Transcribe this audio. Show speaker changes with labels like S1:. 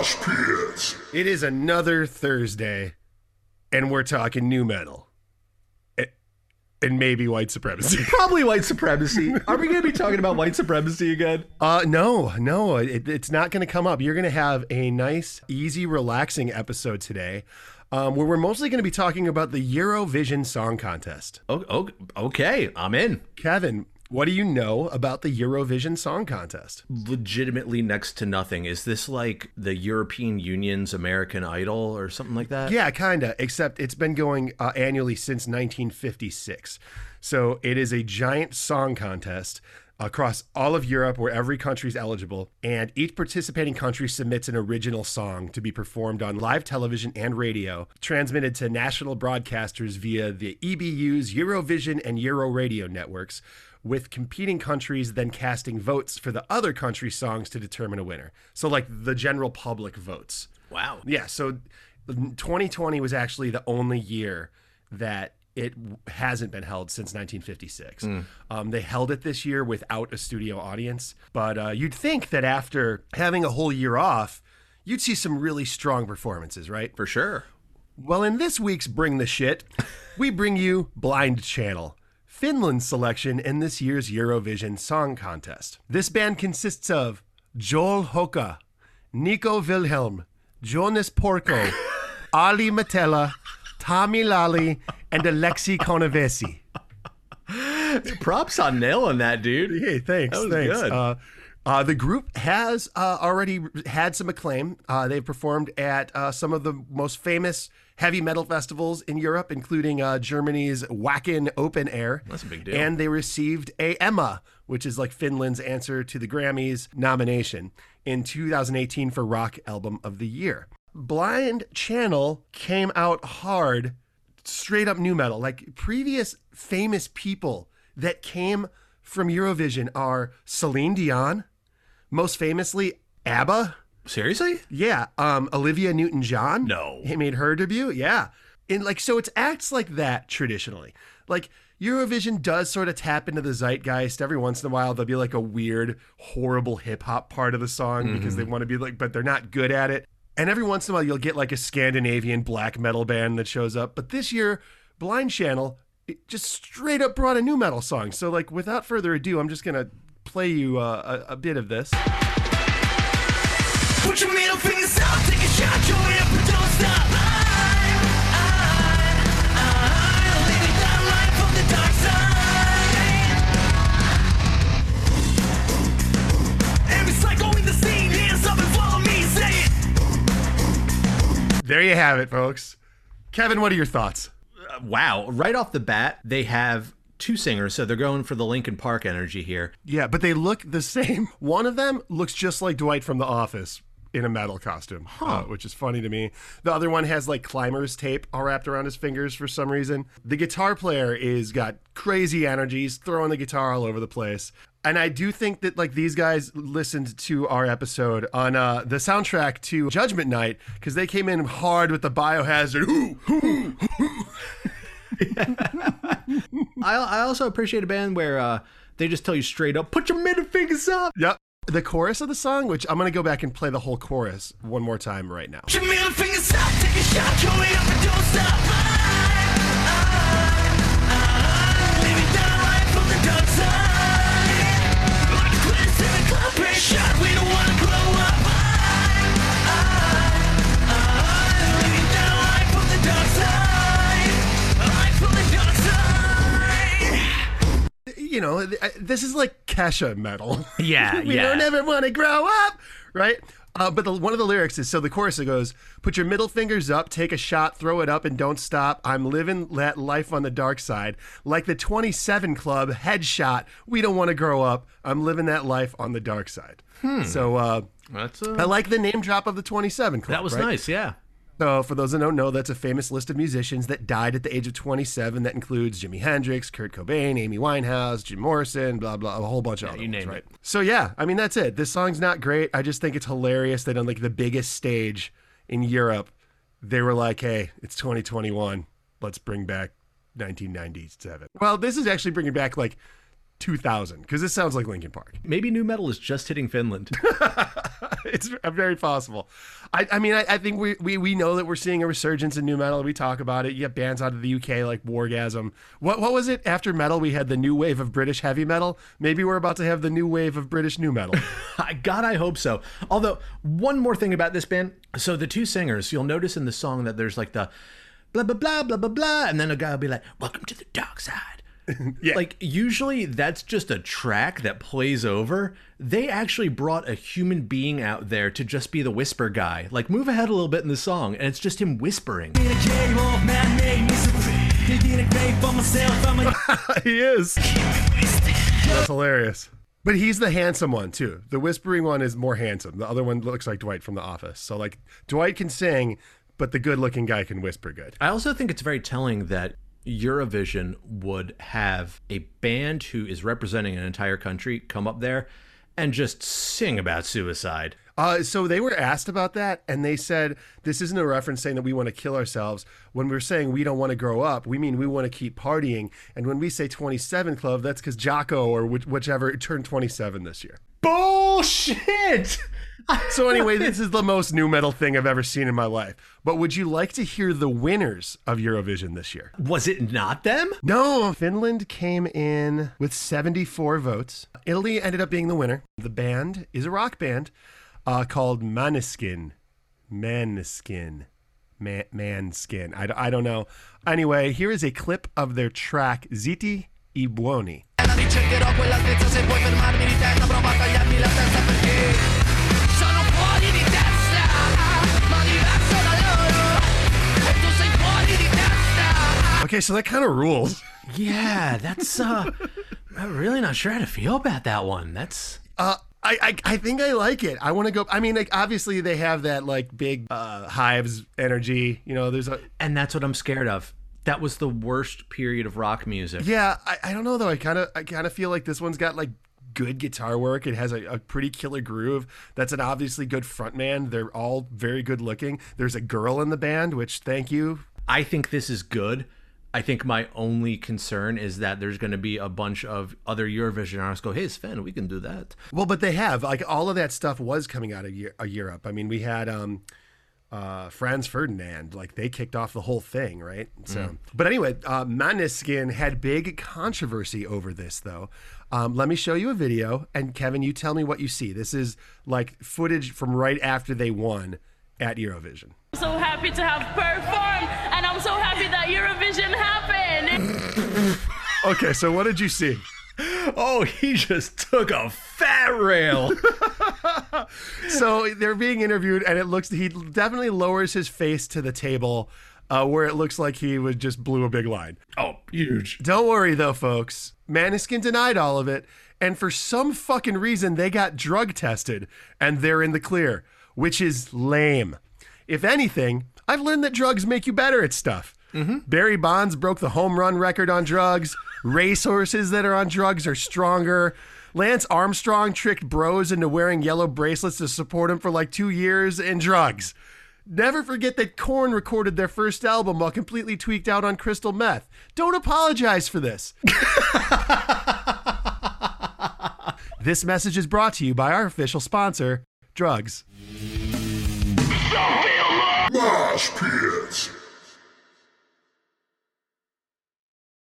S1: Mosh Pit.
S2: It is another Thursday, and we're talking nu metal. A- And maybe white supremacy.
S3: Probably white supremacy. Are we going to be talking about white supremacy again?
S2: Uh, no, no, it, it's not going to come up. You're going to have a nice, easy, relaxing episode today, um, where we're mostly going to be talking about the Eurovision Song Contest.
S3: Oh, oh, okay, I'm in.
S2: Kevin, what do you know about the Eurovision Song Contest?
S3: Legitimately next to nothing. Is this like the European Union's American Idol or something like that?
S2: Yeah, kinda. Except it's been going uh, annually since 1956. So it is a giant song contest across all of Europe where every country is eligible, and each participating country submits an original song to be performed on live television and radio, transmitted to national broadcasters via the EBU's Eurovision and Euroradio networks. With competing countries then casting votes for the other country's songs to determine a winner. So, like the general public votes.
S3: Wow.
S2: Yeah, so 2020 was actually the only year that it hasn't been held since 1956. Um, they held it this year without a studio audience, but uh, you'd think that after having a whole year off, you'd see some really strong performances, right?
S3: For sure.
S2: Well, in this week's Bring the Shit, we bring you Blind Channel, Finland's selection in this year's Eurovision Song Contest. This band consists of Joel Hokka, Nico Wilhelm, Joonas Porko, Ali Matela, Tommi Lalli, and Alexi Konavesi.
S3: Props on nailing that, dude.
S2: Hey, thanks.
S3: That was
S2: thanks.
S3: good.
S2: Uh, uh, the group has uh, already had some acclaim. Uh, they've performed at uh, some of the most famous heavy metal festivals in Europe, including uh, Germany's Wacken Open Air.
S3: That's a big deal.
S2: And they received a Emma, which is like Finland's answer to the Grammys nomination in 2018 for Rock Album of the Year. Blind Channel came out hard, straight up nu metal. Like previous famous people that came from Eurovision are Celine Dion, most famously ABBA.
S3: Seriously?
S2: Yeah, um, Olivia Newton-John.
S3: No.
S2: he made her debut. Yeah, and like so, it's acts like that traditionally. Like Eurovision does sort of tap into the zeitgeist every once in a while. There'll be like a weird, horrible hip hop part of the song because they want to be like, but they're not good at it. And every once in a while, you'll get like a Scandinavian black metal band that shows up. But this year, Blind Channel just straight up brought a nu metal song. So, like, without further ado, I'm just gonna play you uh, a, a bit of this.
S4: Your middle take a shot, up, don't stop.
S2: There you have it, folks. Kevin, what are your thoughts?
S3: Uh, wow. Right off the bat, they have two singers, so they're going for the Linkin Park energy here.
S2: Yeah, but they look the same. One of them looks just like Dwight from The Office in a metal costume, uh, which is funny to me. The other one has like climber's tape all wrapped around his fingers for some reason. The guitar player is got crazy energies, throwing the guitar all over the place. And I do think that like these guys listened to our episode on uh, the soundtrack to Judgment Night because they came in hard with the Biohazard. Ooh, ooh,
S3: I, I also appreciate a band where uh, they just tell you straight up, put your middle fingers up.
S2: Yep. The chorus of the song, which I'm gonna go back and play the whole chorus one more time right now. You know, this is like Kesha metal.
S3: Yeah,
S2: we
S3: yeah.
S2: don't ever want to grow up, right? Uh, but the, one of the lyrics is so the chorus it goes, "Put your middle fingers up, take a shot, throw it up, and don't stop. I'm living that life on the dark side, like the 27 Club headshot. We don't want to grow up. I'm living that life on the dark side." So uh,
S3: That's
S2: I like the name drop of the 27 Club.
S3: that was
S2: right?
S3: nice, yeah.
S2: So, for those that don't know, that's a famous list of musicians that died at the age of 27. That includes Jimi Hendrix, Kurt Cobain, Amy Winehouse, Jim Morrison, blah blah, a whole bunch of other
S3: you
S2: ones,
S3: name
S2: right?
S3: it.
S2: So yeah, I mean that's it. This song's not great. I just think it's hilarious that on like the biggest stage in Europe, they were like, "Hey, it's 2021. Let's bring back 1997." Well, this is actually bringing back like 2000 because this sounds like Linkin Park.
S3: Maybe nu metal is just hitting Finland.
S2: it's very possible. I, I mean, I, I think we, we we know that we're seeing a resurgence in nu metal. We talk about it. You have bands out of the UK like Wargasm. What what was it? After metal, we had the new wave of British heavy metal. Maybe we're about to have the new wave of British nu metal.
S3: God, I hope so. Although, one more thing about this band. So, the two singers, you'll notice in the song that there's like the blah, blah, blah, blah, blah, blah. And then a guy will be like, Welcome to the dark side.
S2: Yeah.
S3: Like, usually that's just a track that plays over. They actually brought a human being out there to just be the whisper guy. Like, move ahead a little bit in the song, and it's just him whispering.
S4: In a cave of man-made misery. Digging a grave for myself. I'm a
S2: he is. That's hilarious. But he's the handsome one too. The whispering one is more handsome. The other one looks like Dwight from The Office. So like Dwight can sing, but the good-looking guy can whisper good.
S3: I also think it's very telling that Eurovision would have a band who is representing an entire country come up there and just sing about suicide.
S2: Uh, so they were asked about that, and they said this isn't a reference saying that we want to kill ourselves. When we're saying we don't want to grow up, we mean we want to keep partying. And when we say 27 Club, that's because Jocko or which, whichever turned 27 this year.
S3: Bullshit!
S2: So anyway, this is the most nu metal thing I've ever seen in my life. But would you like to hear the winners of Eurovision this year?
S3: Was it not them?
S2: No, Finland came in with 74 votes. Italy ended up being the winner. The band is a rock band uh, called Maneskin. Maneskin. Man, Manskin. I, d- I don't know. Anyway, here is a clip of their track Ziti i Buoni. Okay, so that kind of rules.
S3: Yeah, that's uh I'm really not sure how to feel about that one. That's
S2: Uh, I, I I think I like it. I want to go. I mean, like obviously they have that like big uh, Hives energy. You know, there's a
S3: and that's what I'm scared of. That was the worst period of rock music.
S2: Yeah, I, I don't know though. I kind of I kind of feel like this one's got like good guitar work. It has a, a pretty killer groove. That's an obviously good frontman. They're all very good looking. There's a girl in the band, which thank you.
S3: I think this is good. I think my only concern is that there's going to be a bunch of other Eurovision artists go, "Hey, Sven, we can do that."
S2: Well, but they have like all of that stuff was coming out of Europe. I mean, we had um uh Franz Ferdinand, like they kicked off the whole thing, right? So, but anyway, uh Maneskin had big controversy over this though. Um, let me show you a video, and Kevin, you tell me what you see. This is like footage from right after they won at Eurovision.
S5: So happy to have performed, and I'm so happy that Eurovision happened.
S2: Okay, so what did you see?
S3: Oh, he just took a fat rail.
S2: So they're being interviewed, and it looks he definitely lowers his face to the table, uh, where it looks like he would just blew a big line.
S3: oh, huge.
S2: Don't worry though, folks. Maneskin denied all of it, and for some fucking reason they got drug tested, and they're in the clear, which is lame. If anything, I've learned that drugs make you better at stuff. Mm-hmm. Barry Bonds broke the home run record on drugs. Racehorses that are on drugs are stronger. Lance Armstrong tricked bros into wearing yellow bracelets to support him for like two years in drugs. Never forget that Korn recorded their first album while completely tweaked out on crystal meth. Don't apologize for this. this message is brought to you by our official sponsor, Drugs.
S6: Pits.